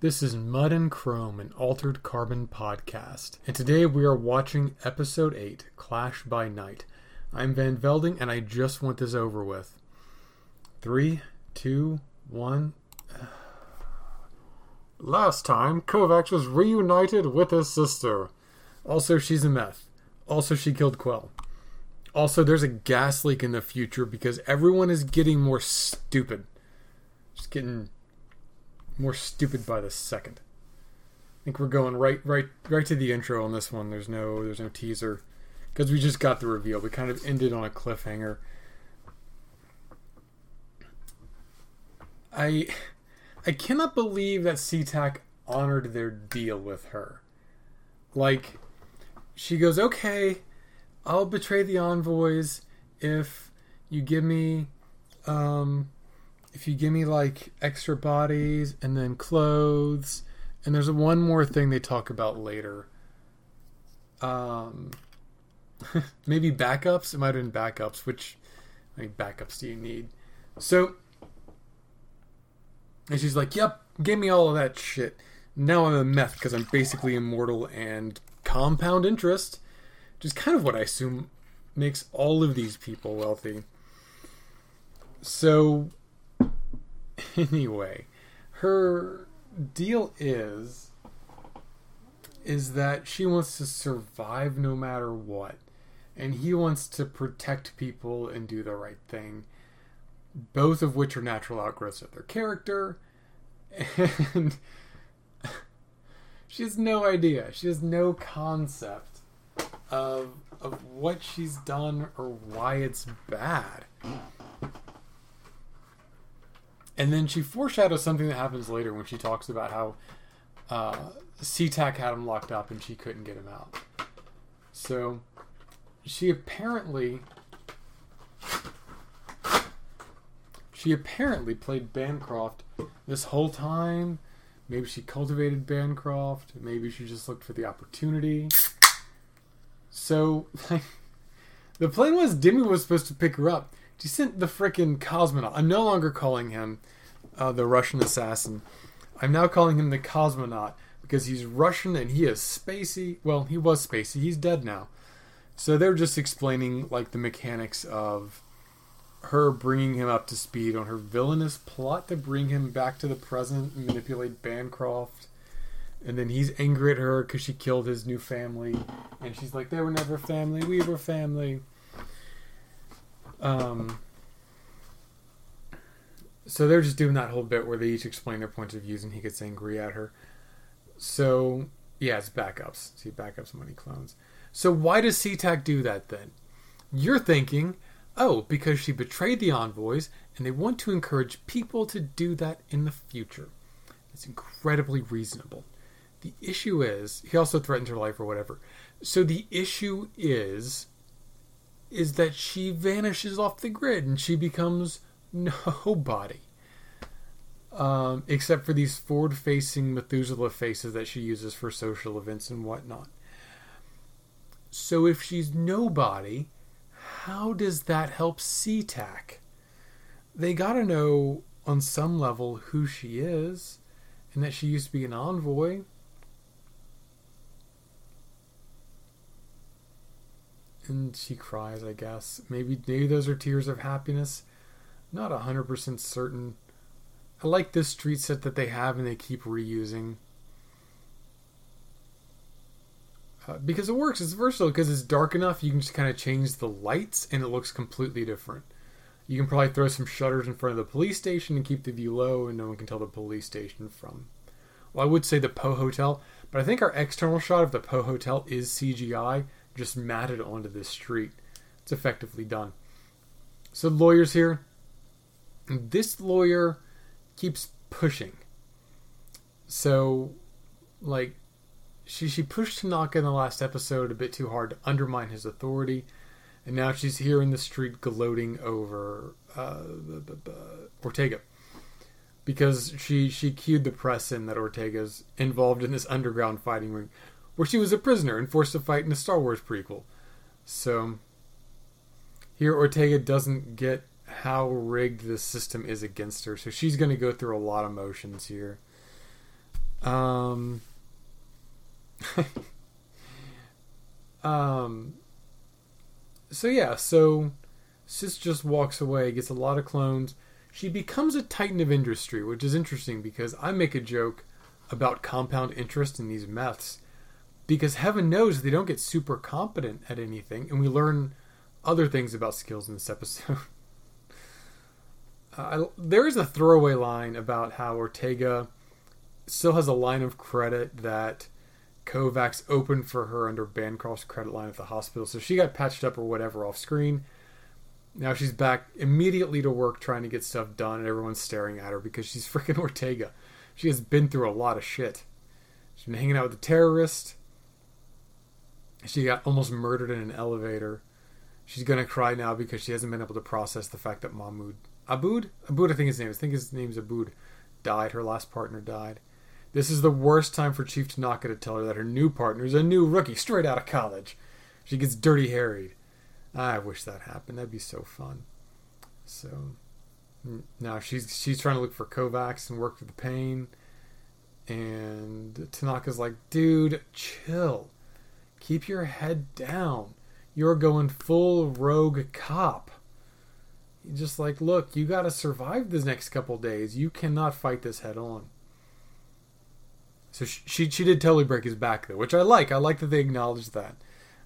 This is Blood and Chrome, an Altered Carbon podcast, and today we are watching Episode 8, Clash by Night. I'm Van Velding, and I just want this over with. Three, two, one. Last time, Kovacs was reunited with his sister. Also, she's a meth. Also, she killed Quell. Also, there's a gas leak in the future because everyone is getting more stupid. Just getting more stupid by the second. I think we're going right, right, right to the intro on this one. There's no, there's no teaser because we just got the reveal. We kind of ended on a cliffhanger. I, I cannot believe that CTAC honored their deal with her. Like, she goes, "Okay, I'll betray the envoys if you give me um if you give me like extra bodies and then clothes and there's one more thing they talk about later. Um maybe backups? It might have been backups. Which like backups do you need? So and she's like yep give me all of that shit. Now i'm a meth because i'm basically immortal and compound interest which is kind of what i assume makes all of these people wealthy. So anyway, her deal is is that she wants to survive no matter what. And he wants to protect people and do the right thing. Both of which are natural outgrowths of their character. And she has no idea. She has no concept of of what she's done or why it's bad. And then she foreshadows something that happens later when she talks about how uh, CTAC had him locked up and she couldn't get him out. So she apparently she apparently played Bancroft this whole time. Maybe she cultivated Bancroft. Maybe she just looked for the opportunity. So, the plan was Dimi was supposed to pick her up. She sent the frickin' cosmonaut. I'm no longer calling him uh, the Russian assassin. I'm now calling him the cosmonaut because he's Russian and he is spacey. Well, he was spacey. He's dead now. So they're just explaining like the mechanics of her bringing him up to speed on her villainous plot to bring him back to the present and manipulate Bancroft. And then he's angry at her because she killed his new family. And she's like, they were never family. We were family. Um, so they're just doing that whole bit where they each explain their points of views and he gets angry at her. So yeah, it's backups. See backups, money clones. So why does CTAC do that then? You're thinking, oh, because she betrayed the envoys and they want to encourage people to do that in the future. It's incredibly reasonable. The issue is he also threatened her life or whatever. So the issue is is that she vanishes off the grid and she becomes nobody. Um, except for these forward facing Methuselah faces that she uses for social events and whatnot. So if she's nobody, how does that help CTAC? They gotta know on some level who she is and that she used to be an envoy. And she cries, I guess. Maybe maybe those are tears of happiness. Not hundred percent certain. I like this street set that they have and they keep reusing. Uh, because it works, it's versatile because it's dark enough you can just kind of change the lights and it looks completely different. You can probably throw some shutters in front of the police station and keep the view low and no one can tell the police station from. Well, I would say the Poe Hotel, but I think our external shot of the Poe Hotel is CGI just matted onto this street. It's effectively done. So lawyers here. This lawyer keeps pushing. So, like, she she pushed Tanaka in the last episode a bit too hard to undermine his authority, and now she's here in the street gloating over uh, Ortega because she she cued the press in that Ortega's involved in this underground fighting ring where she was a prisoner and forced to fight in a Star Wars prequel. So here Ortega doesn't get how rigged the system is against her, so she's going to go through a lot of motions here. Um, um, so yeah, so Sis just walks away, gets a lot of clones. She becomes a titan of industry, which is interesting because I make a joke about compound interest in these meths because heaven knows they don't get super competent at anything, and we learn other things about skills in this episode. uh, there is a throwaway line about how Ortega still has a line of credit that Kovacs opened for her under Bancroft's credit line at the hospital. So she got patched up or whatever off screen. Now she's back immediately to work trying to get stuff done, and everyone's staring at her because she's freaking Ortega. She has been through a lot of shit. She's been hanging out with the terrorist. She got almost murdered in an elevator. She's gonna cry now because she hasn't been able to process the fact that Mahmoud Abboud Abboud I think his name is. I think his name's Abboud died. Her last partner died. This is the worst time for Chief Tanaka to tell her that her new partner is a new rookie straight out of college. She gets dirty harried. I wish that happened. That'd be so fun. So now she's she's trying to look for Kovacs and work through the pain. And Tanaka's like, dude, chill. Keep your head down. You're going full rogue cop. just like, look, you got to survive this next couple days. You cannot fight this head on. So she, she she did totally break his back though, which I like. I like that they acknowledged that.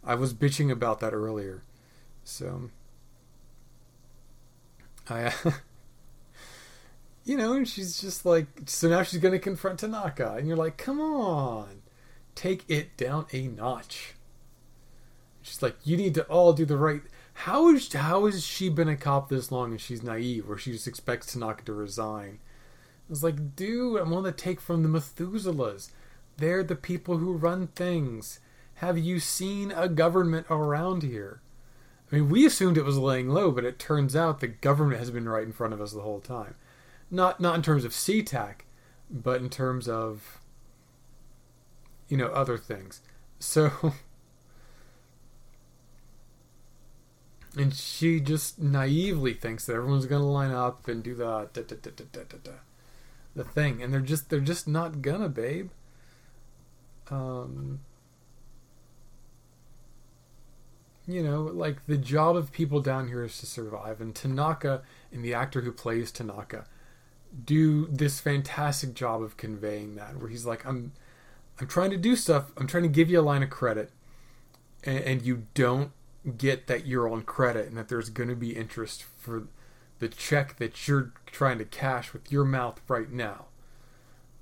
I was bitching about that earlier. So I you know, and she's just like so now she's going to confront Tanaka and you're like, "Come on. Take it down a notch." She's like, "You need to all do the right how is how has she been a cop this long and she's naive or she just expects Tanaka to resign? was like, dude, I'm on the take from the Methuselahs. They're the people who run things. Have you seen a government around here? I mean, we assumed it was laying low, but it turns out the government has been right in front of us the whole time. Not not in terms of CTAC, but in terms of you know other things. So, and she just naively thinks that everyone's to line up and do the da, da, da, the thing, and they're just they're just not gonna, babe. Um, you know, like the job of people down here is to survive, and Tanaka and the actor who plays Tanaka do this fantastic job of conveying that, where he's like, "I'm, I'm trying to do stuff. I'm trying to give you a line of credit, and, and you don't get that you're on credit, and that there's going to be interest for." the check that you're trying to cash with your mouth right now.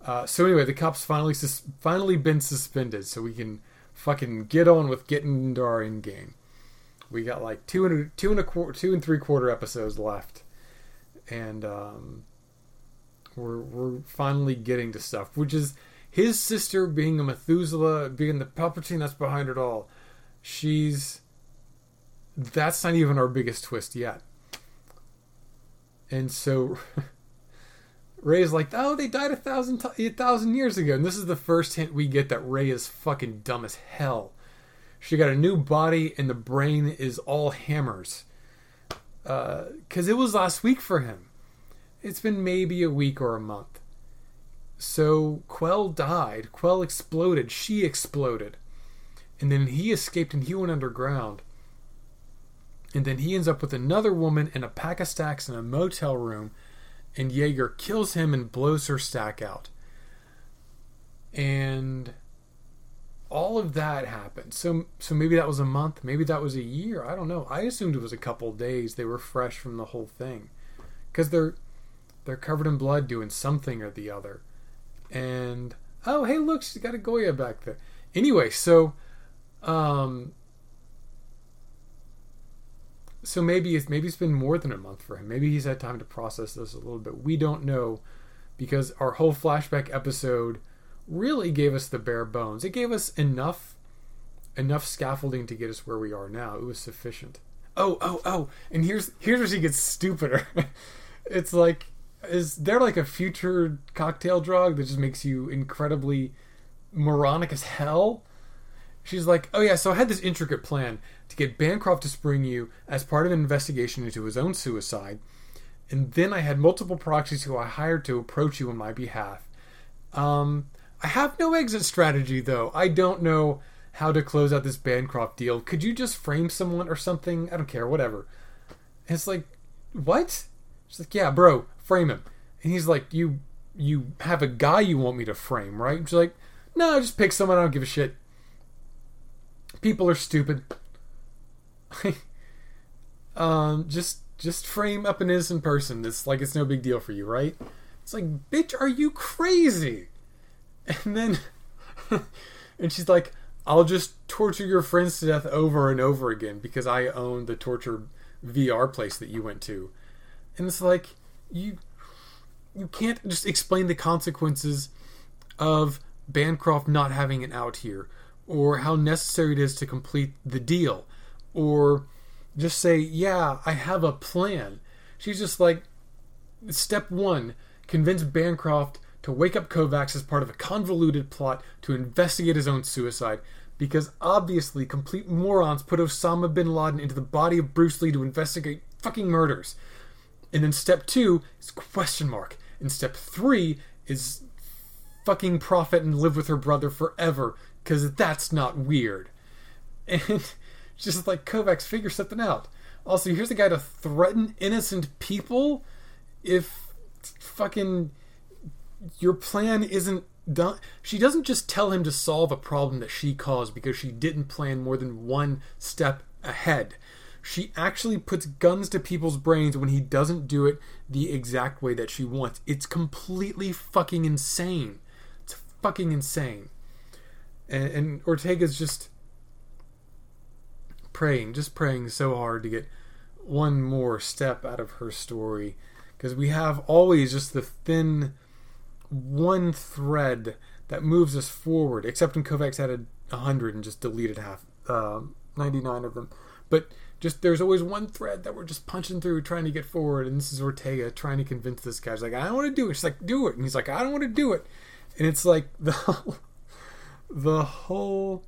Uh, so anyway, the cop's finally sus- finally been suspended, so we can fucking get on with getting into our end game. We got like two and a, two and a quarter, two and three quarter episodes left, and um, we're we're finally getting to stuff, which is his sister being a Methuselah, being the Palpatine that's behind it all. She's that's not even our biggest twist yet. And so Rei's like, oh, they died a thousand, t- a thousand years ago. And this is the first hint we get that Rei is fucking dumb as hell. She got a new body, and the brain is all hammers. Because uh, it was last week for him. It's been maybe a week or a month. So Quell died. Quell exploded. She exploded. And then he escaped and he went underground. And then he ends up with another woman and a pack of stacks in a motel room, and Jaeger kills him and blows her stack out. And all of that happened. So so maybe that was a month, maybe that was a year. I don't know. I assumed it was a couple days. They were fresh from the whole thing, because they're they're covered in blood doing something or the other. And oh hey look, she's got a Goya back there. Anyway, so um so maybe it's maybe it's been more than a month for him. Maybe he's had time to process this a little bit. We don't know because our whole flashback episode really gave us the bare bones. It gave us enough enough scaffolding to get us where we are now. It was sufficient. Oh, oh, oh, and here's here's where she gets stupider. it's like is there like a future cocktail drug that just makes you incredibly moronic as hell? She's like, "Oh yeah, so I had this intricate plan to get Bancroft to spring you as part of an investigation into his own suicide. And then I had multiple proxies who I hired to approach you on my behalf. Um, I have no exit strategy though. I don't know how to close out this Bancroft deal. Could you just frame someone or something? I don't care, whatever. And it's like, what? She's like, yeah, bro, frame him. And he's like, you you have a guy you want me to frame, right? She's like, no, just pick someone. I don't give a shit. People are stupid. um, just just frame up an innocent person. It's like it's no big deal for you, right? It's like, bitch, are you crazy? And then, and she's like, I'll just torture your friends to death over and over again because I own the torture VR place that you went to. And it's like, you you can't just explain the consequences of Bancroft not having it out here, or how necessary it is to complete the deal, or just say, Yeah, I have a plan. She's just like, Step one, convince Bancroft to wake up Kovacs as part of a convoluted plot to investigate his own suicide, because obviously complete morons put Osama bin Laden into the body of Bruce Lee to investigate fucking murders. And then step two is question mark. And step three is fucking profit and live with her brother forever, because that's not weird. And just like Kovacs, figure something out. Also, here's a guy to threaten innocent people if fucking your plan isn't done. She doesn't just tell him to solve a problem that she caused because she didn't plan more than one step ahead. She actually puts guns to people's brains when he doesn't do it the exact way that she wants. It's completely fucking insane. It's fucking insane. And, and Ortega's just praying, just praying so hard to get one more step out of her story. Because we have always just the thin one thread that moves us forward, except when Kovacs added 100 and just deleted half, uh, 99 of them. But just there's always one thread that we're just punching through trying to get forward and this is ortega trying to convince this guy. She's like i don't want to do it. She's like do it. And he's like i don't want to do it. And it's like the whole, the whole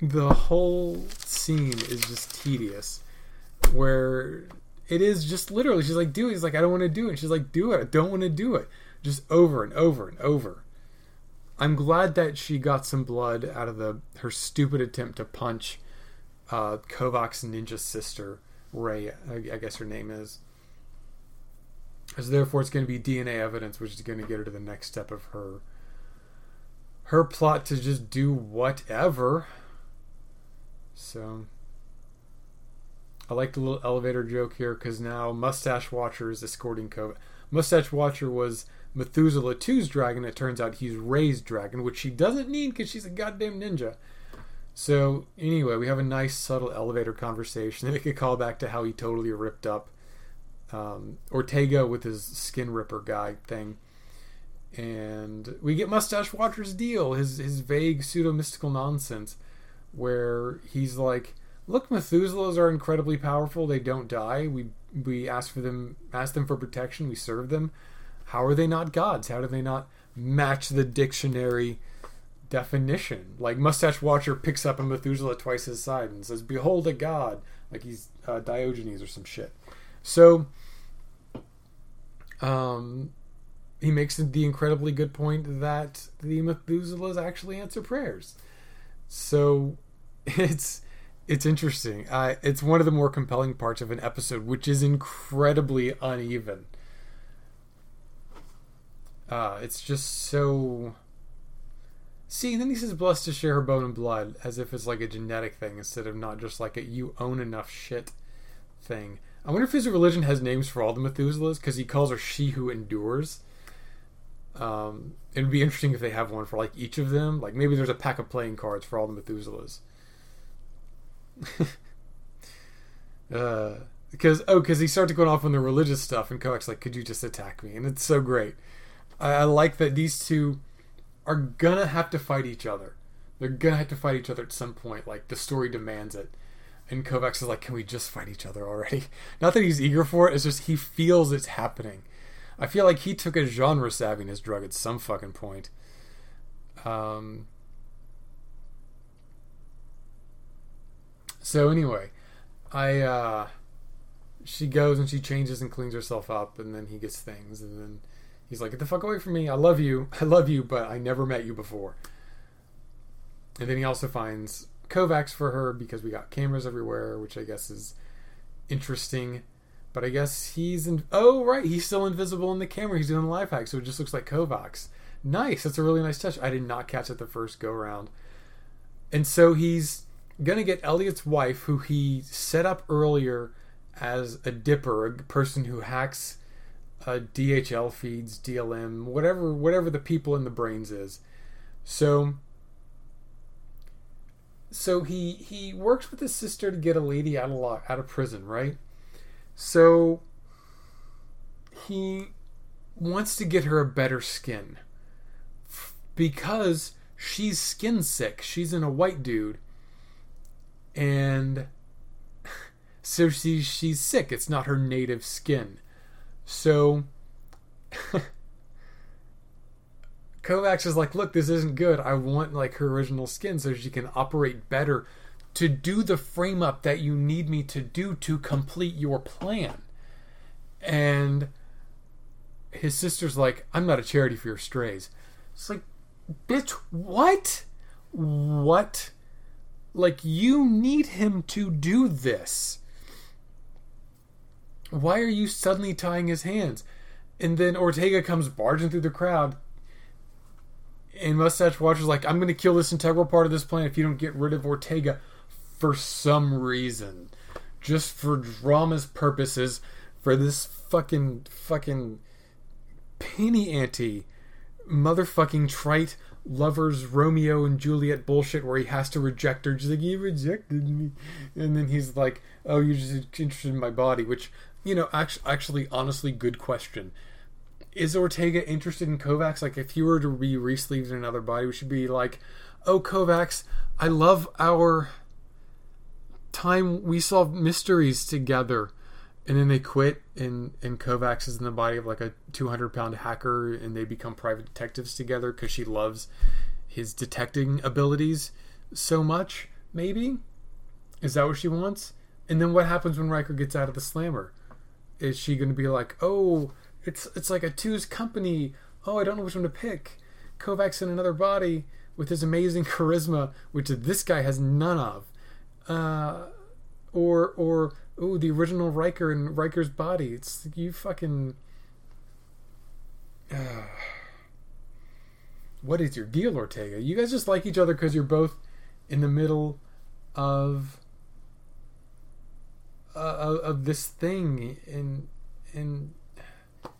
the whole scene is just tedious where it is just literally she's like do it. He's like i don't want to do it. And she's like do it. I don't want to do it. Just over and over and over. I'm glad that she got some blood out of the her stupid attempt to punch uh, Kovac's ninja sister, Rei, I, guess her name is. So therefore, it's going to be DNA evidence, which is going to get her to the next step of her her plot to just do whatever. So I like the little elevator joke here because now Mustache Watcher is escorting Kovac. Mustache Watcher was Methuselah 2's dragon. It turns out he's Rei's dragon, which she doesn't need because she's a goddamn ninja. So anyway, we have a nice subtle elevator conversation. They make a call back to how he totally ripped up um, Ortega with his skin ripper guy thing, and we get Mustache Watcher's deal, his his vague pseudo mystical nonsense, where he's like, "Look, Methuselahs are incredibly powerful. They don't die. We we ask for them, ask them for protection. We serve them. How are they not gods? How do they not match the dictionary?" Definition. Like Mustache Watcher picks up a Methuselah twice his size and says, "Behold a god," like he's uh, Diogenes or some shit. So, um, he makes the incredibly good point that the Methuselahs actually answer prayers. So, it's it's interesting. Uh, it's one of the more compelling parts of an episode, which is incredibly uneven. Uh, it's just so See, and then he says blessed to share her bone and blood, as if it's like a genetic thing instead of not just like a you own enough shit thing. I wonder if his religion has names for all the Methuselahs, because he calls her she who endures. Um, it'd be interesting if they have one for like each of them. Like maybe there's a pack of playing cards for all the Methuselahs. uh, because oh, because he starts going off on the religious stuff, and Kovac's like, "Could you just attack me?" And it's so great. I, I like that these two are gonna have to fight each other. They're gonna have to fight each other at some point. Like the story demands it. And Kovacs is like, can we just fight each other already? Not that he's eager for it. It's just he feels it's happening. I feel like he took a genre savviness drug at some fucking point. Um. So anyway, I uh she goes and she changes and cleans herself up and then he gets things and then He's like, "Get the fuck away from me! I love you, I love you, but I never met you before." And then he also finds Kovacs for her because we got cameras everywhere, which I guess is interesting. But I guess he's in. Oh, right, he's still invisible in the camera. He's doing the life hack, so it just looks like Kovacs. Nice. That's a really nice touch. I did not catch it the first go round. And so he's gonna get Elliot's wife, who he set up earlier as a dipper, a person who hacks uh, DHL feeds, DLM, whatever, whatever the people in the brains is. So so he he works with his sister to get a lady out of law, out of prison, right? So he wants to get her a better skin because she's skin sick. She's in a white dude, and so she she's sick. It's not her native skin. So Kovacs is like, look, this isn't good. I want like her original skin so she can operate better to do the frame up that you need me to do to complete your plan. And his sister's like, I'm not a charity for your strays. It's like, bitch, what? What? Like, you need him to do this. Why are you suddenly tying his hands? And then Ortega comes barging through the crowd, and Mustache Watcher's like, I'm going to kill this integral part of this plan if you don't get rid of Ortega for some reason. Just for drama's purposes, for this fucking, fucking penny ante, motherfucking trite lovers Romeo and Juliet bullshit where he has to reject her. Just like, he rejected me. And then he's like, oh, you're just interested in my body, which, you know, actually, actually honestly, good question is Ortega interested in Kovacs? Like, if you were to be re-sleeved in another body, we should be like, "Oh, Kovacs, I love our time we solved mysteries together." And then they quit, and and Kovacs is in the body of like a 200 pound hacker, and they become private detectives together because she loves his detecting abilities so much. Maybe is that what she wants? And then what happens when Ryker gets out of the slammer? Is she going to be like, "Oh"? It's it's like a two's company. Oh, I don't know which one to pick. Kovacs in another body with his amazing charisma, which this guy has none of. Uh, or or oh, the original Ryker in Ryker's body. It's you fucking. Uh, what is your deal, Ortega? You guys just like each other because you're both in the middle of uh, of this thing, and and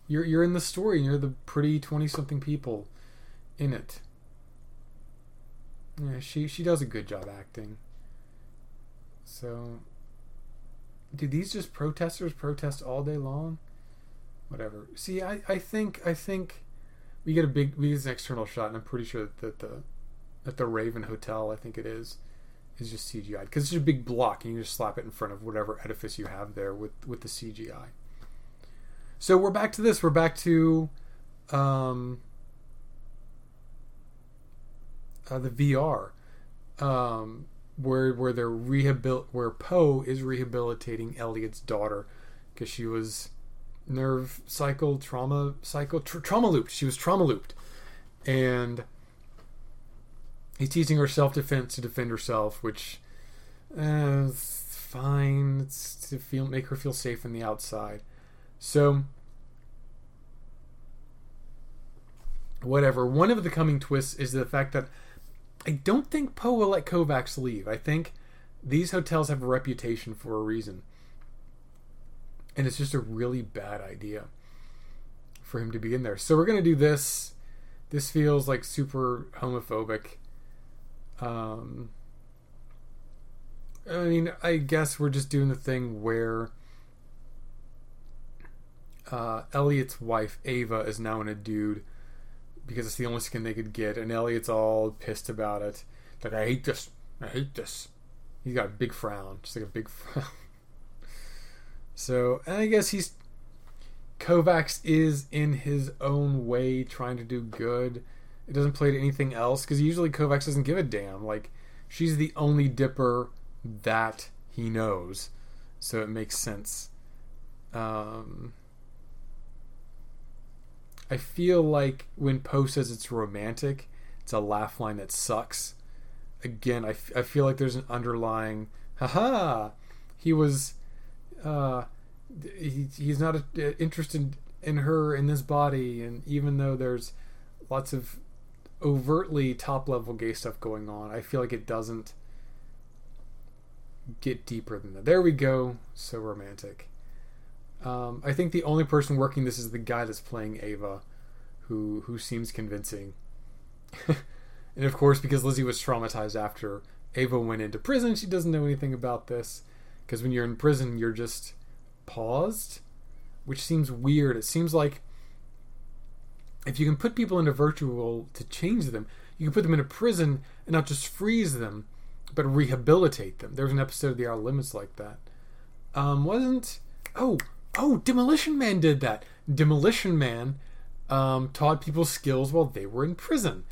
you're you're in the story and you're the pretty 20 something people in it. Yeah she she does a good job acting. So do these just protesters protest all day long? Whatever. See i i think i think we get a big we get an external shot and i'm pretty sure that the that the raven hotel i think it is is just cgi because it's a big block and you just slap it in front of whatever edifice you have there with with the cgi so we're back to this. We're back to um, uh, the VR, um, where where they're rehabil where Poe is rehabilitating Elliot's daughter because she was nerve cycle trauma cycle tra- trauma looped. She was trauma looped, and he's teaching her self defense to defend herself, which uh, fine. It's to feel make her feel safe in the outside. So, whatever. One of the coming twists is the fact that I don't think Poe will let Kovacs leave. I think these hotels have a reputation for a reason. And it's just a really bad idea for him to be in there. So we're going to do this. This feels like super homophobic. Um, I mean, I guess we're just doing the thing where uh, Elliot's wife Ava is now in a dude because it's the only skin they could get, and Elliot's all pissed about it. Like I hate this. I hate this. He's got a big frown, just like a big frown. so, and I guess he's Kovacs is in his own way trying to do good. It doesn't play to anything else because usually Kovacs doesn't give a damn. Like she's the only dipper that he knows, so it makes sense. Um, I feel like when Poe says it's romantic, it's a laugh line that sucks. Again, I, f- I feel like there's an underlying, haha, he was, uh, he, he's not a, interested in her in this body, and even though there's lots of overtly top level gay stuff going on, I feel like it doesn't get deeper than that. There we go. So romantic. Um, I think the only person working this is the guy that's playing Ava, who who seems convincing. and of course, because Lizzie was traumatized after Ava went into prison, she doesn't know anything about this. Because when you're in prison, you're just paused, which seems weird. It seems like if you can put people into virtual to change them, you can put them in a prison and not just freeze them, but rehabilitate them. There was an episode of The Outer Limits like that. Um, wasn't oh oh Demolition Man did that. Demolition Man um, taught people skills while they were in prison,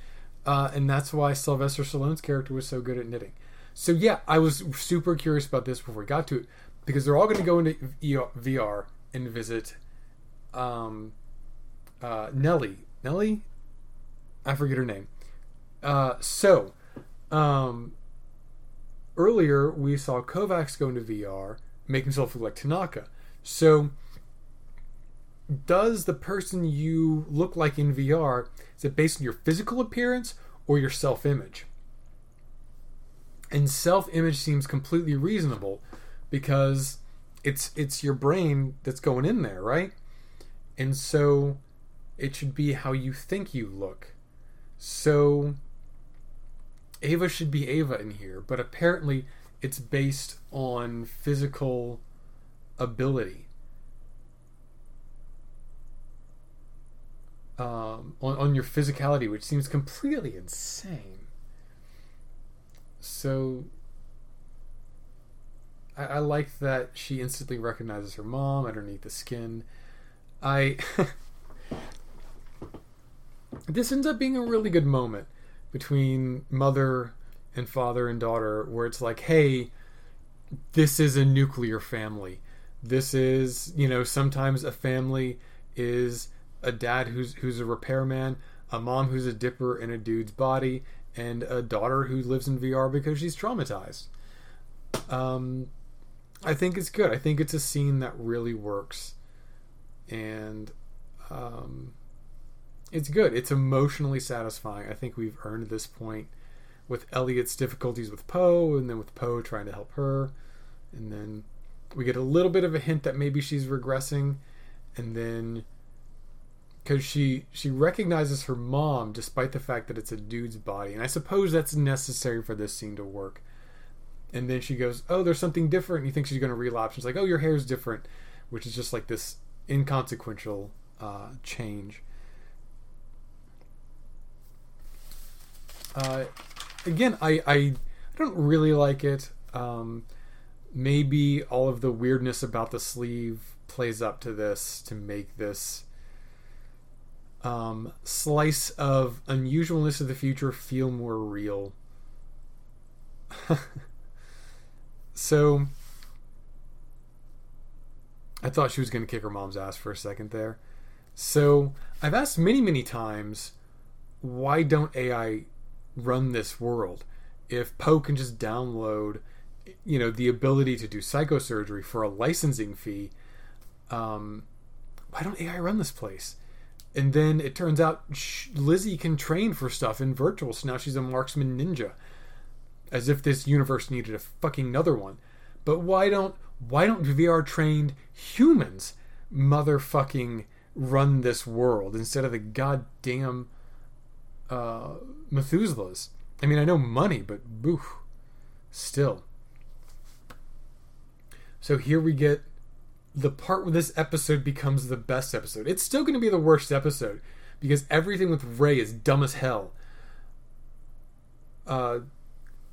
uh, and that's why Sylvester Stallone's character was so good at knitting. So yeah, I was super curious about this before we got to it because they're all going to go into VR and visit um, uh, Nellie. Nellie, I forget her name. Uh, so um, earlier we saw Kovacs go into VR, make himself look like Tanaka. So does the person you look like in VR is it based on your physical appearance or your self-image? And self-image seems completely reasonable because it's it's your brain that's going in there, right? And so it should be how you think you look. So Ava should be Ava in here, but apparently it's based on physical ability. Um, on, on your physicality, which seems completely insane. So I, I like that she instantly recognizes her mom underneath the skin. I this ends up being a really good moment between mother and father and daughter where it's like hey this is a nuclear family. This is you know sometimes a family is a dad who's who's a repairman a mom who's a dipper in a dude's body and a daughter who lives in VR because she's traumatized. Um I think it's good. I think it's a scene that really works. And um it's good. It's emotionally satisfying. I think we've earned this point with Elliot's difficulties with Poe, and then with Poe trying to help her, and then we get a little bit of a hint that maybe she's regressing, and then because she she recognizes her mom despite the fact that it's a dude's body, and I suppose that's necessary for this scene to work. And then she goes, "Oh, there's something different." And you think she's going to relapse. She's like, "Oh, your hair's different," which is just like this inconsequential uh, change. Uh, again, I, I, don't really like it. Um, maybe all of the weirdness about the sleeve plays up to this to make this um, slice of unusualness of the future feel more real. so I thought she was going to kick her mom's ass for a second there. So I've asked many, many times, why don't AI run this world. If Poe can just download, you know, the ability to do psychosurgery for a licensing fee, um, why don't AI run this place? And then it turns out Lizzie can train for stuff in virtual, so now she's a marksman ninja. As if this universe needed a fucking another one. But why don't why don't VR trained humans motherfucking run this world instead of the goddamn uh, Methuselah's. I mean, I know money, but boo, still. So here we get the part where this episode becomes the best episode. It's still going to be the worst episode because everything with Rei is dumb as hell. Uh,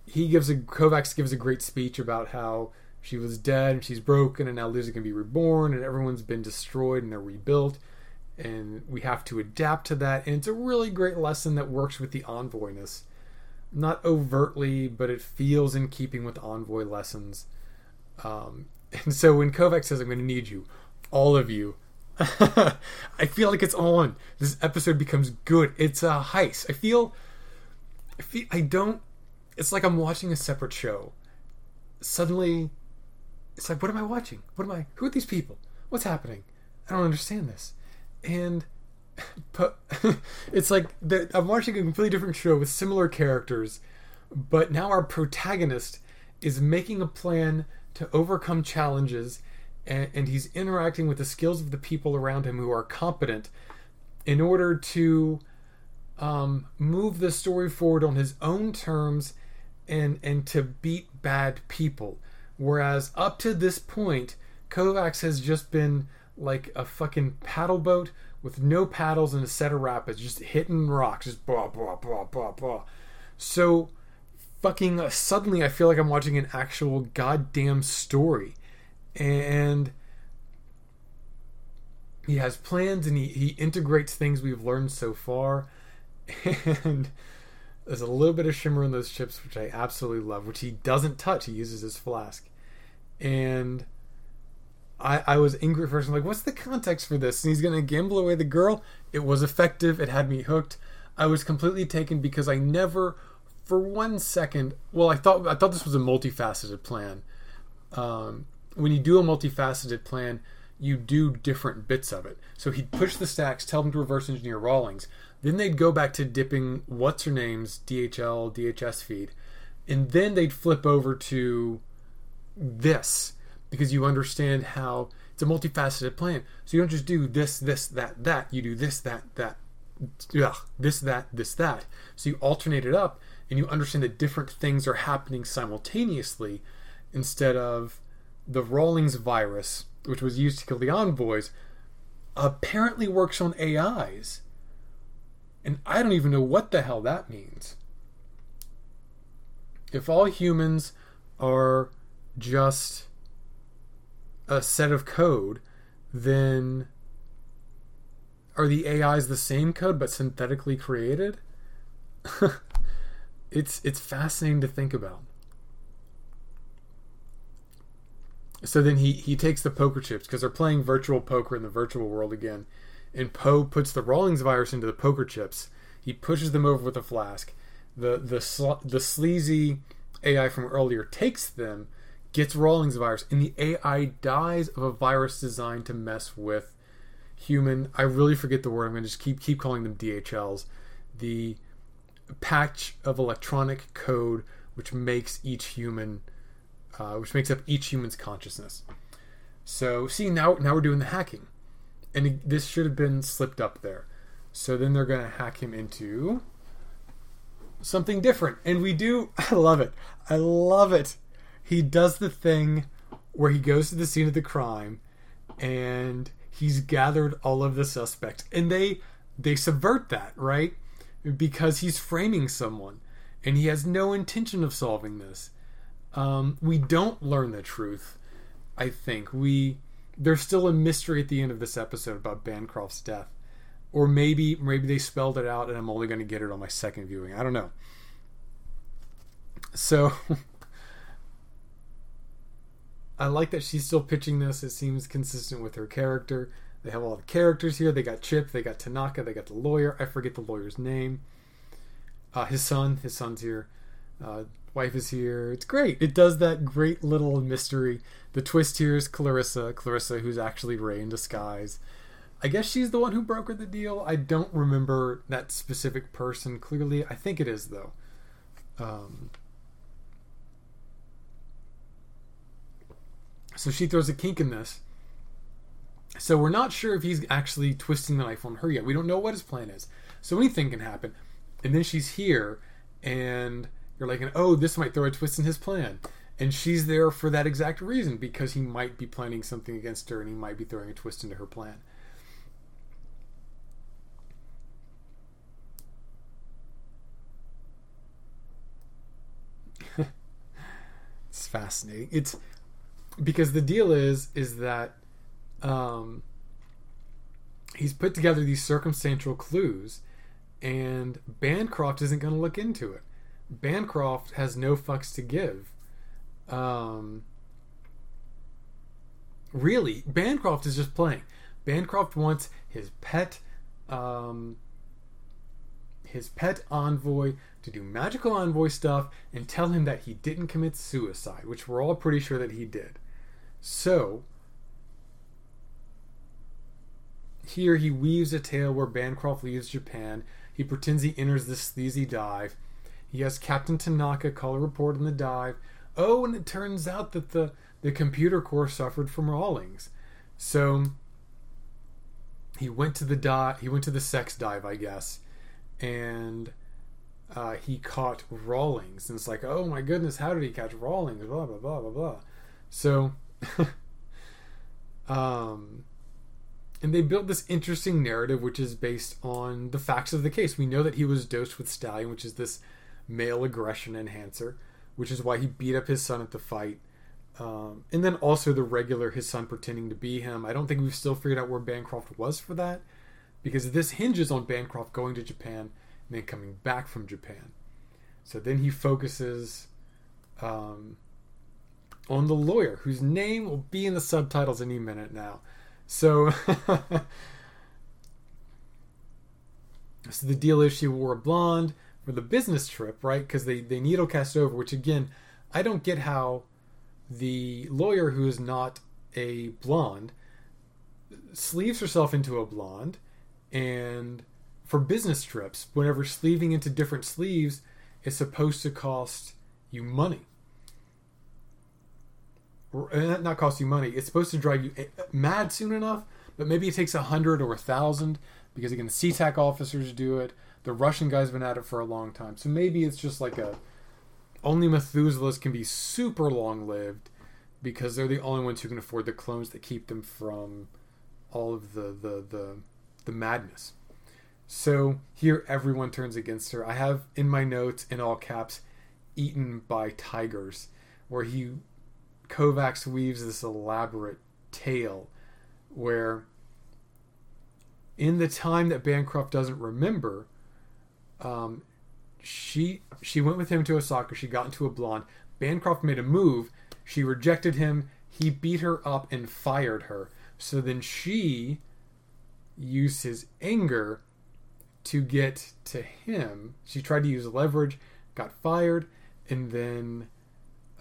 he gives a Kovacs gives a great speech about how she was dead and she's broken and now Lizzie can be reborn and everyone's been destroyed and they're rebuilt and we have to adapt to that. And it's a really great lesson that works with the envoyness. Not overtly, but it feels in keeping with envoy lessons. Um, and so when Kovac says, I'm going to need you, all of you, I feel like it's on. This episode becomes good. It's a heist. I feel, I feel, I don't. It's like I'm watching a separate show. Suddenly, it's like, what am I watching? What am I? Who are these people? What's happening? I don't understand this. And, it's like I'm watching a completely different show with similar characters, but now our protagonist is making a plan to overcome challenges and, and he's interacting with the skills of the people around him who are competent in order to um, move the story forward on his own terms and and to beat bad people. Whereas up to this point, Kovacs has just been like a fucking paddle boat with no paddles and a set of rapids, just hitting rocks, just blah blah blah blah blah. So fucking uh, suddenly, I feel like I'm watching an actual goddamn story. And he has plans and he, he integrates things we've learned so far. And there's a little bit of shimmer in those chips which i absolutely love which he doesn't touch. He uses his flask. And I, I was angry first. I'm like, what's the context for this? And he's gonna gamble away the girl. It was effective. It had me hooked. I was completely taken because I never, for one second, well, I thought I thought this was a multifaceted plan. Um, when you do a multifaceted plan, you do different bits of it. So he'd push the stacks, tell them to reverse engineer Rawlings. Then they'd go back to dipping what's her name's DHL, DHS feed. And then they'd flip over to this because you understand how it's a multifaceted plan. So you don't just do this, this, that, that. You do this, that, that, ugh, this, that, this, that. So you alternate it up and you understand that different things are happening simultaneously instead of the Rawlings virus, which was used to kill the envoys, apparently works on AIs. And I don't even know what the hell that means. If all humans are just a set of code, then are the AIs the same code but synthetically created? it's it's fascinating to think about. so then he he takes the poker chips because they're playing virtual poker in the virtual world again, and Poe puts the Rawlings virus into the poker chips. He pushes them over with a flask. The the the sleazy AI from earlier takes them, gets Rawlings virus, and the AI dies of a virus designed to mess with human. I really forget the word. I'm going to just keep keep calling them DHLs. The patch of electronic code which makes each human uh, which makes up each human's consciousness. So, see, now now we're doing the hacking, and this should have been slipped up there. So then they're going to hack him into something different, and we do. I love it. I love it. He does the thing where he goes to the scene of the crime, and he's gathered all of the suspects, and they they subvert that right because he's framing someone, and he has no intention of solving this um, we don't learn the truth. I think we there's still a mystery at the end of this episode about Bancroft's death, or maybe maybe they spelled it out and I'm only going to get it on my second viewing. I don't know. So I like that she's still pitching this. It seems consistent with her character. They have all the characters here. They got Chip, they got Tanaka, they got the lawyer. I forget the lawyer's name. Uh, his son, his son's here. Uh, wife is here. It's great. It does that great little mystery. The twist here is Clarissa, Clarissa, who's actually Rei in disguise. I guess she's the one who brokered the deal. I don't remember that specific person clearly. I think it is though. Um, so she throws a kink in this. So we're not sure if he's actually twisting the knife on her yet. We don't know what his plan is. So anything can happen. And then she's here, and you're like, oh, this might throw a twist in his plan. And she's there for that exact reason because he might be planning something against her and he might be throwing a twist into her plan. it's fascinating. It's because the deal is is that um, he's put together these circumstantial clues, and Bancroft isn't going to look into it. Bancroft has no fucks to give. Um, really, Bancroft is just playing. Bancroft wants his pet, um, his pet envoy to do magical envoy stuff and tell him that he didn't commit suicide, which we're all pretty sure that he did. So, here he weaves a tale where Bancroft leaves Japan. He pretends he enters this sleazy dive. He has Captain Tanaka call a report on the dive. Oh, and it turns out that the, the computer core suffered from Rawlings. So he went to the dive. He went to the sex dive, I guess, and uh, he caught Rawlings. And it's like, oh my goodness, how did he catch Rawlings? Blah blah blah blah blah. So, um, and they built this interesting narrative, which is based on the facts of the case. We know that he was dosed with Stallion, which is this male aggression enhancer, which is why he beat up his son at the fight. Um, and then also the regular his son pretending to be him. I don't think we've still figured out where Bancroft was for that, because this hinges on Bancroft going to Japan and then coming back from Japan. So then he focuses um, on the lawyer, whose name will be in the subtitles any minute now. So, so the deal is she wore a blonde for the business trip, right? Because they they needle cast over, which again, I don't get how the lawyer who is not a blonde sleeves herself into a blonde and for business trips whenever sleeving into different sleeves it's supposed to cost you money. Uh, not cost you money. It's supposed to drive you eh, mad soon enough but maybe it takes a hundred or a thousand because again the CTAC officers do it. The russian guys have been at it for a long time. So maybe it's just like a only Methuselahs can be super long lived because they're the only ones who can afford the clones that keep them from all of the the the, the madness. So here everyone turns against her. I have in my notes in all caps eaten by tigers where he Kovacs weaves this elaborate tale where in the time that Bancroft doesn't remember, um, she she went with him to Osaka. She got into a blonde. Bancroft made a move. She rejected him. He beat her up and fired her. So then she used his anger to get to him. She tried to use leverage, got fired, and then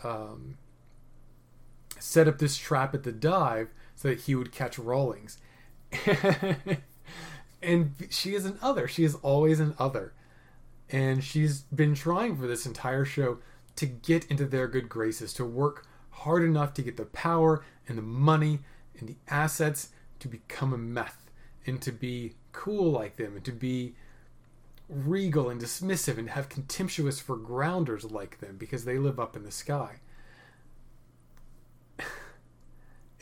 um, set up this trap at the dive so that he would catch Rawlings. and she is an other. She is always an other and she's been trying for this entire show to get into their good graces, to work hard enough to get the power and the money and the assets to become a meth and to be cool like them and to be regal and dismissive and have contemptuous for grounders like them because they live up in the sky.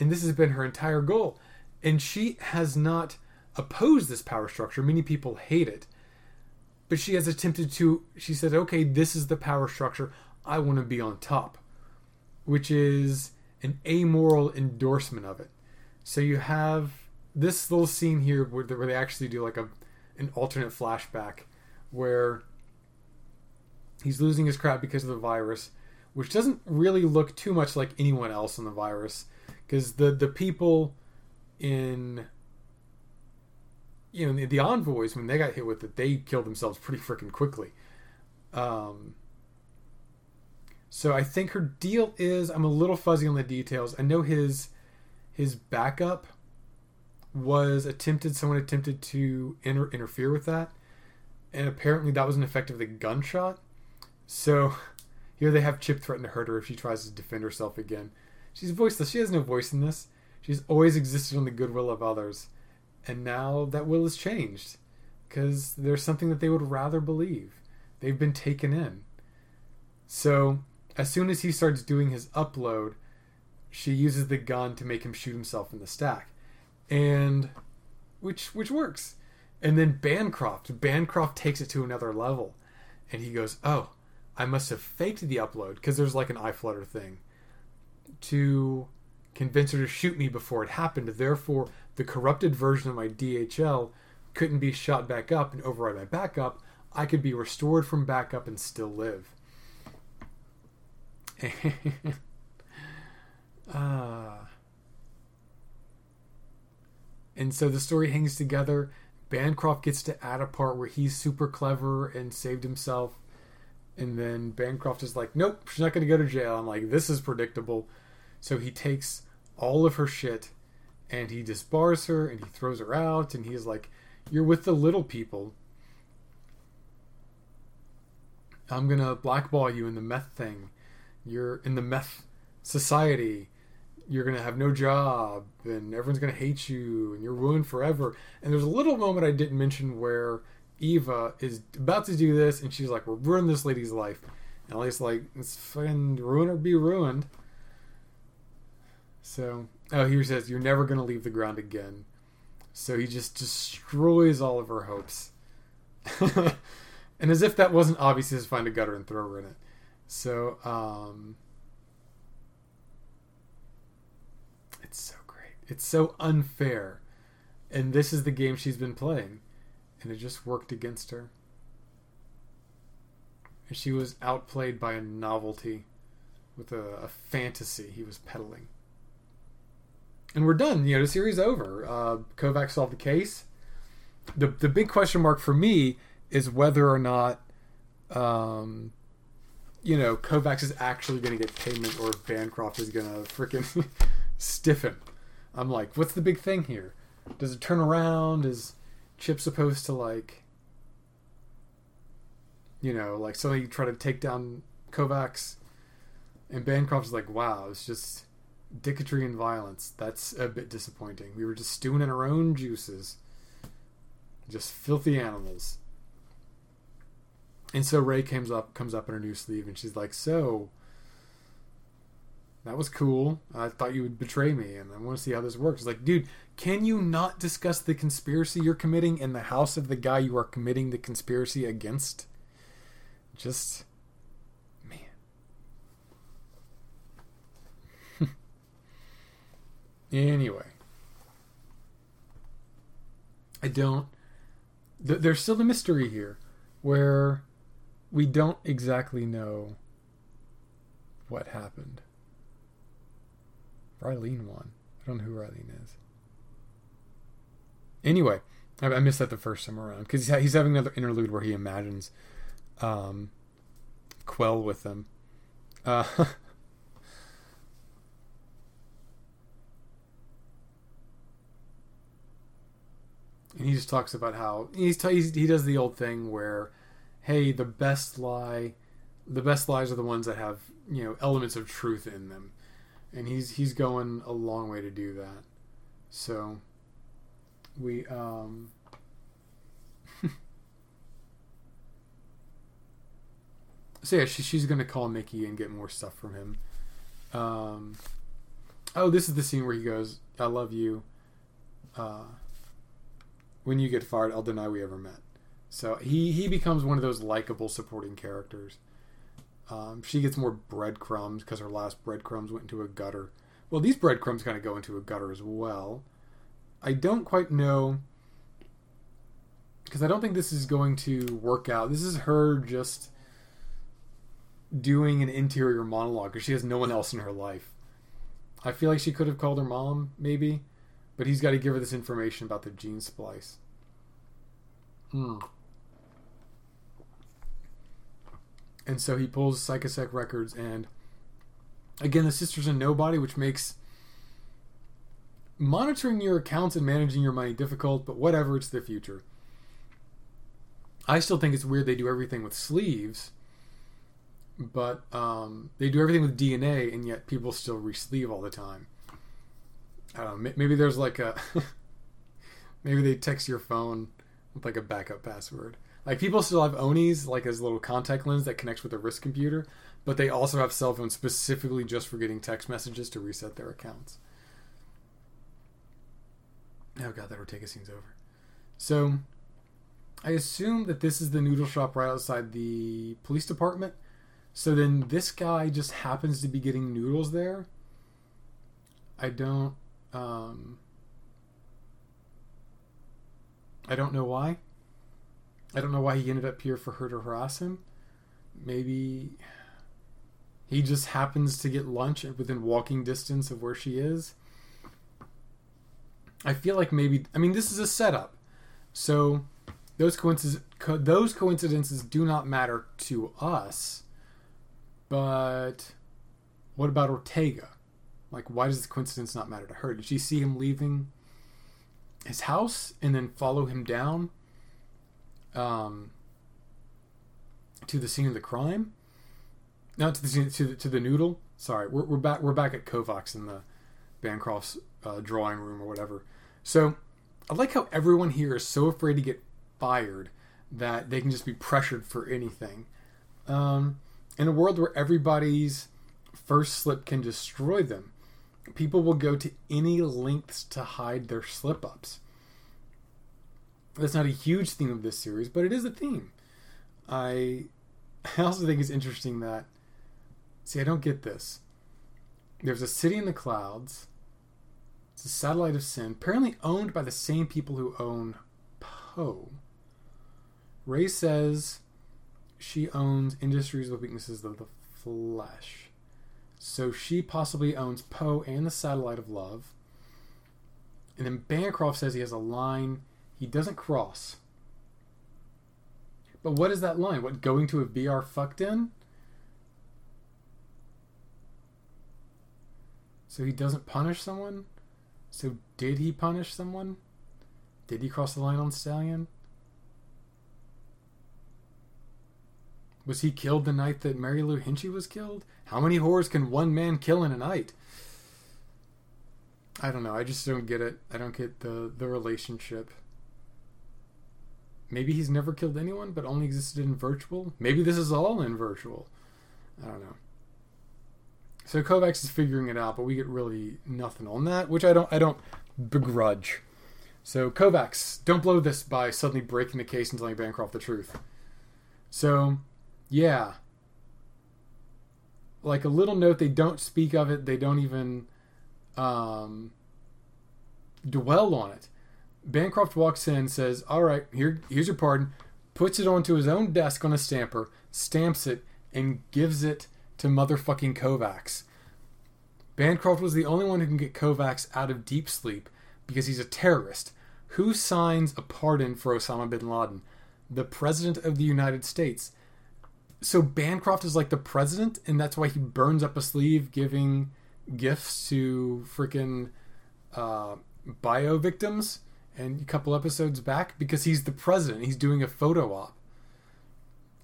and this has been her entire goal. And she has not opposed this power structure. Many people hate it but she has attempted to she said okay this is the power structure i want to be on top which is an amoral endorsement of it so you have this little scene here where, where they actually do like a an alternate flashback where he's losing his crap because of the virus which doesn't really look too much like anyone else in the virus because the the people in you know the, the, envoys when they got hit with it, they killed themselves pretty freaking quickly. Um, so I think her deal is I'm a little fuzzy on the details. I know his his backup was attempted. Someone attempted to inter- interfere with that, and apparently that was an effect of the gunshot. So here they have Chip threaten to hurt her if she tries to defend herself again. She's voiceless. She has no voice in this. She's always existed on the goodwill of others and now that will has changed because there's something that they would rather believe. They've been taken in. So, as soon as he starts doing his upload, she uses the gun to make him shoot himself in the stack. And which which works. And then Bancroft, Bancroft takes it to another level. And he goes, "Oh, I must have faked the upload because there's like an iFlutter thing to convince her to shoot me before it happened. Therefore, the corrupted version of my DHF couldn't be shot back up and override my backup, I could be restored from backup and still live. uh, And so the story hangs together. Bancroft gets to add a part where he's super clever and saved himself. And then Bancroft is like, nope, she's not going to go to jail. I'm like, this is predictable. So he takes all of her shit and he disbars her and he throws her out. And he's like, you're with the little people. I'm going to blackball you in the meth thing. You're in the meth society you're going to have no job and everyone's going to hate you and you're ruined forever. And there's a little moment I didn't mention where Eva is about to do this and she's like, We're ruining this lady's life. And Elliot's like, It's fucking ruin or be ruined. So, oh, here he says, You're never going to leave the ground again. So he just destroys all of her hopes. and as if that wasn't obvious, he just find a gutter and throw her in it. So, um, It's so great. It's so unfair. And this is the game she's been playing. And it just worked against her. And she was outplayed by a novelty with a, a fantasy he was peddling. And we're done. You know, the series over. Uh, Kovacs solved the case. The, the big question mark for me is whether or not, um, you know, Kovacs is actually going to get payment or Bancroft is going to freaking stiffen. I'm like, what's the big thing here? Does it turn around? Is Chip supposed to like, you know, like suddenly try to take down Kovacs? And Bancroft's like, wow, it's just dicketry and violence. That's a bit disappointing. We were just stewing in our own juices. Just filthy animals. And so Rei comes up comes up in her new sleeve and she's like, So that was cool. I thought you would betray me, and I want to see how this works. Like, dude, can you not discuss the conspiracy you're committing in the house of the guy you are committing the conspiracy against? Just, man. anyway, I don't. Th- there's still the mystery here, where we don't exactly know what happened. Reileen won. I don't know who Reileen is. Anyway, I, I missed that the first time around because he's, he's having another interlude where he imagines um, Quell with them. Uh, and he just talks about how he's, he's he does the old thing where, hey, the best lie, the best lies are the ones that have you know elements of truth in them and he's he's going a long way to do that. So we um so yeah, she, she's gonna call Mickey and get more stuff from him. Um, oh, this is the scene where he goes, "I love you." Uh, when you get fired, I'll deny we ever met. So he he becomes one of those likable supporting characters. Um, she gets more breadcrumbs because her last breadcrumbs went into a gutter. Well, these breadcrumbs kind of go into a gutter as well. I don't quite know because I don't think this is going to work out. This is her just doing an interior monologue because she has no one else in her life. I feel like she could have called her mom, maybe, but he's got to give her this information about the gene splice. Hmm. And so he pulls Psychasec records, and again, the sister's a nobody, which makes monitoring your accounts and managing your money difficult, but whatever, it's the future. I still think it's weird they do everything with sleeves, but um, they do everything with DNA, and yet people still re-sleeve all the time. I don't know. Maybe there's like a. maybe they text your phone with like a backup password. Like people still have Onis like as little contact lens that connects with a wrist computer, but they also have cell phones specifically just for getting text messages to reset their accounts. Oh god, that Ortega scene's over. So I assume that this is the noodle shop right outside the police department. So then this guy just happens to be getting noodles there. I don't um I don't know why. I don't know why he ended up here for her to harass him. Maybe he just happens to get lunch within walking distance of where she is. I feel like maybe I mean this is a setup, so those coincidences co- those coincidences do not matter to us. But what about Ortega? Like, why does this coincidence not matter to her? Did she see him leaving his house and then follow him down um, to the scene of the crime? Not to the scene, to the, to the noodle. Sorry, we're, we're back. We're back at Kovacs in the Bancroft's uh, drawing room or whatever. So I like how everyone here is so afraid to get fired that they can just be pressured for anything. Um, in a world where everybody's first slip can destroy them, people will go to any lengths to hide their slip ups. That's not a huge theme of this series, but it is a theme. I, I also think it's interesting that, see, I don't get this. There's a city in the clouds. It's a satellite of sin, apparently owned by the same people who own Poe. Rei says she owns industries with weaknesses of the flesh. So she possibly owns Poe and the Satellite of Love. And then Bancroft says he has a line he doesn't cross. But what is that line? What, going to a VR fucked in? So he doesn't punish someone? So did he punish someone? Did he cross the line on Stallion? Was he killed the night that Mary Lou Hinchley was killed? How many whores can one man kill in a night? I don't know. I just don't get it. I don't get the the relationship. Maybe he's never killed anyone, but only existed in virtual. Maybe this is all in virtual. I don't know. So Kovacs is figuring it out, but we get really nothing on that, which I don't. I don't begrudge. So Kovacs, don't blow this by suddenly breaking the case and telling Bancroft the truth. So yeah. Like a little note, they don't speak of it. They don't even um, dwell on it. Bancroft walks in, says, "All right, here, here's your pardon." Puts it onto his own desk on a stamper, stamps it, and gives it to motherfucking Kovacs. Bancroft was the only one who can get Kovacs out of deep sleep because he's a terrorist. Who signs a pardon for Osama bin Laden? The President of the United States so Bancroft is like the president, and that's why he burns up a sleeve giving gifts to freaking uh, bio victims. And a couple episodes back, because he's the president, he's doing a photo op.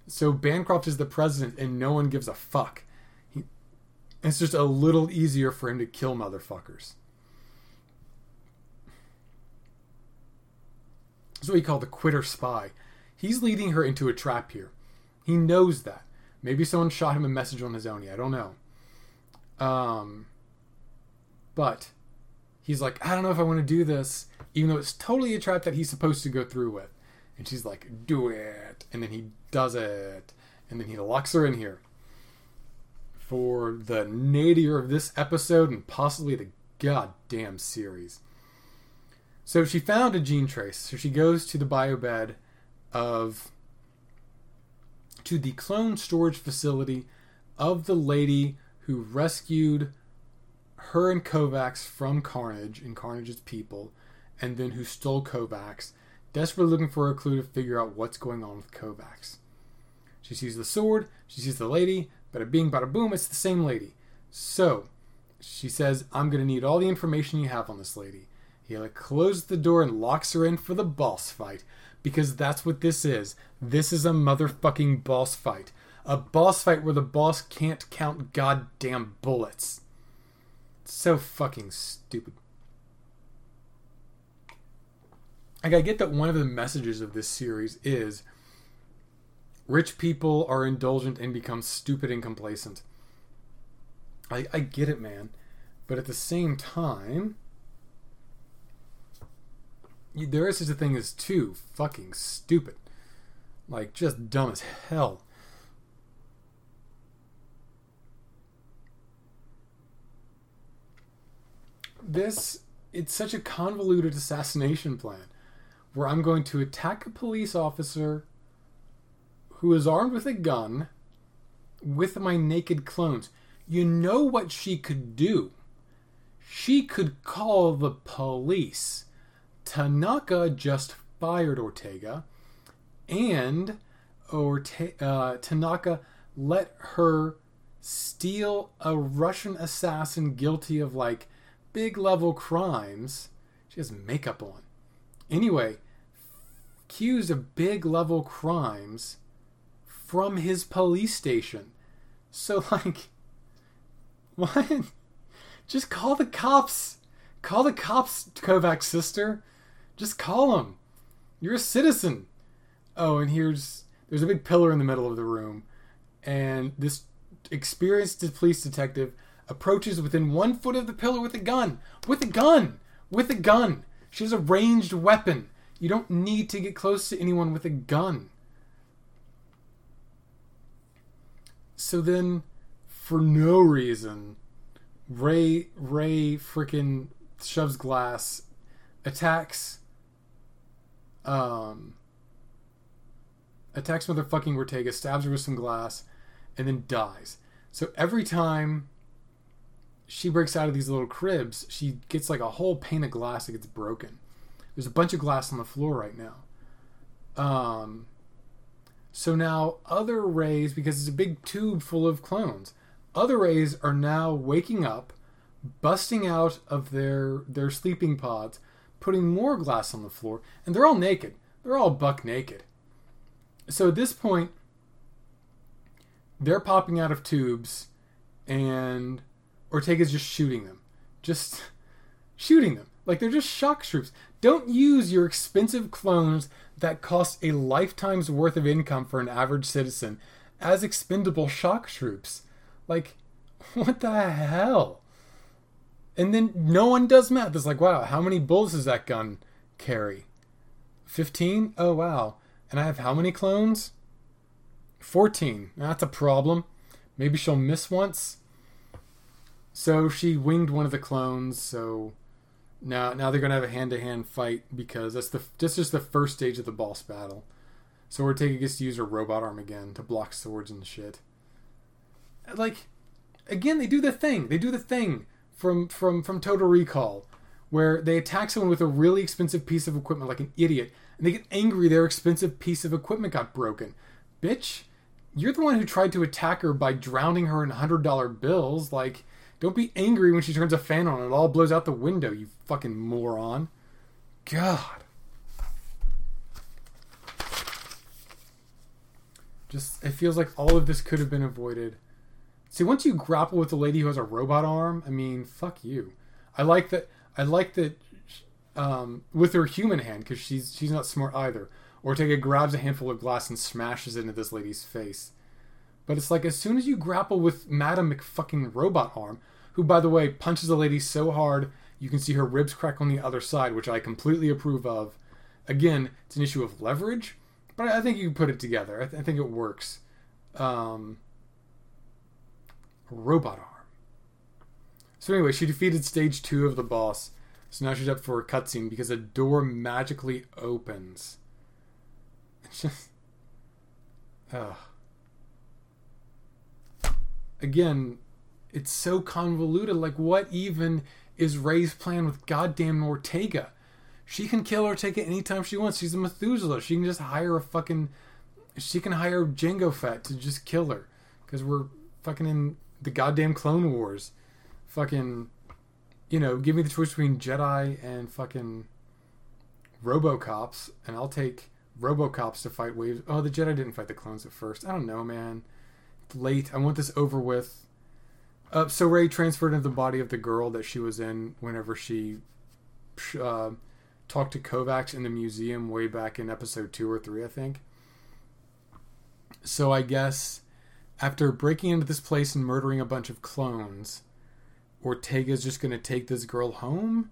So Bancroft is the president, and no one gives a fuck. He, it's just a little easier for him to kill motherfuckers. That's what we call the quitter spy. He's leading her into a trap here. He knows that. Maybe someone shot him a message on his own. I don't know. Um, but he's like, I don't know if I want to do this, even though it's totally a trap that he's supposed to go through with. And she's like, do it. And then he does it. And then he locks her in here for the nadir of this episode and possibly the goddamn series. So she found a gene trace. So she goes to the biobed of to the clone storage facility of the lady who rescued her and Kovacs from Carnage and Carnage's people, and then who stole Kovacs, desperately looking for a clue to figure out what's going on with Kovacs. She sees the sword, she sees the lady, bada bing, bada boom, it's the same lady. So, she says, I'm going to need all the information you have on this lady. He like, closes the door and locks her in for the boss fight, because that's what this is. This is a motherfucking boss fight. A boss fight where the boss can't count goddamn bullets. so fucking stupid. Like, I get that one of the messages of this series is rich people are indulgent and become stupid and complacent. I, I get it, man. But at the same time, there is such a thing as too fucking stupid. Like, just dumb as hell. This, it's such a convoluted assassination plan where I'm going to attack a police officer who is armed with a gun with my naked clones. You know what she could do? she could call the police. Tanaka just fired Ortega, and Orte- uh, Tanaka let her steal a Russian assassin guilty of like big level crimes. She has makeup on. Anyway, accused of big level crimes from his police station. So, like, what? Just call the cops. Call the cops, Kovacs sister. Just call them. You're a citizen. Oh, and here's there's a big pillar in the middle of the room, and this experienced police detective approaches within one foot of the pillar with a gun. With a gun! With a gun! She has a ranged weapon. You don't need to get close to anyone with a gun. So then, for no reason, Rei Rei freaking shoves glass, attacks, um, attacks motherfucking Ortega, stabs her with some glass, and then dies. So every time she breaks out of these little cribs, she gets like a whole pane of glass that gets broken. There's a bunch of glass on the floor right now. Um, so now other Reis, because it's a big tube full of clones, other Reis are now waking up, busting out of their their sleeping pods, putting more glass on the floor, and they're all naked. They're all buck naked. So at this point, they're popping out of tubes, and Ortega's just shooting them. Just shooting them. Like they're just shock troops. Don't use your expensive clones that cost a lifetime's worth of income for an average citizen as expendable shock troops. Like, what the hell? And then no one does math. It's like, wow, how many bullets does that gun carry? 15? Oh, wow. And I have how many clones? 14. That's a problem. Maybe she'll miss once. So she winged one of the clones, so now now they're gonna have a hand to hand fight because that's the that's just the first stage of the boss battle. So Ortega gets to use her robot arm again to block swords and shit. Like again, they do the thing. They do the thing from from from Total Recall, where they attack someone with a really expensive piece of equipment like an idiot, and they get angry their expensive piece of equipment got broken. Bitch, you're the one who tried to attack her by drowning her in hundred dollar bills. Like don't be angry when she turns a fan on and it all blows out the window, you fucking moron. God. Just, it feels like all of this could have been avoided. See, once you grapple with a lady who has a robot arm, I mean, fuck you. I like that. I like that um, with her human hand because she's she's not smart either. Ortega grabs a handful of glass and smashes it into this lady's face. But it's like as soon as you grapple with Madam McFucking Robot Arm, who, by the way, punches a lady so hard you can see her ribs crack on the other side, which I completely approve of. Again, it's an issue of leverage, but I think you can put it together. I, th- I think it works. Um, robot arm. So anyway, she defeated stage two of the boss. So now she's up for a cutscene because a door magically opens. It's just, ugh. Again, it's so convoluted. Like, what even is Rei's plan with goddamn Ortega? She can kill Ortega anytime she wants. She's a Methuselah. She can just hire a fucking. She can hire Jango Fett to just kill her. Because we're fucking in the goddamn Clone Wars. Fucking. You know, give me the choice between Jedi and fucking. Robocops, and I'll take Robocops to fight waves. Oh, the Jedi didn't fight the clones at first. I don't know, man. Late. I want this over with. Uh, so Rei transferred into the body of the girl that she was in whenever she uh, talked to Kovacs in the museum way back in episode two or three, I think. So I guess after breaking into this place and murdering a bunch of clones, Ortega's just gonna take this girl home,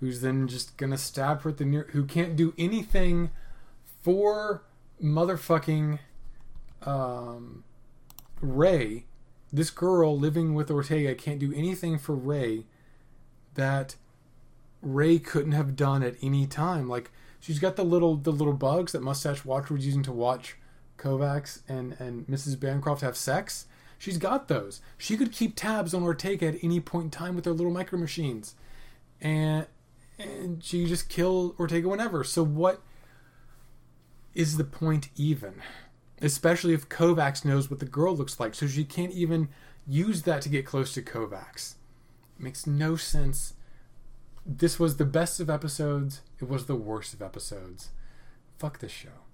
who's then just gonna stab her at the near, who can't do anything for motherfucking um, Rei this girl living with Ortega can't do anything for Rei that Rei couldn't have done at any time. Like she's got the little the little bugs that Mustache Watcher was using to watch Kovacs and and Mrs. Bancroft have sex. She's got those. She could keep tabs on Ortega at any point in time with her little micro machines, and and she just kill Ortega whenever. So what is the point even? Especially if Kovacs knows what the girl looks like, so she can't even use that to get close to Kovacs. It makes no sense. This was the best of episodes. It was the worst of episodes. Fuck this show.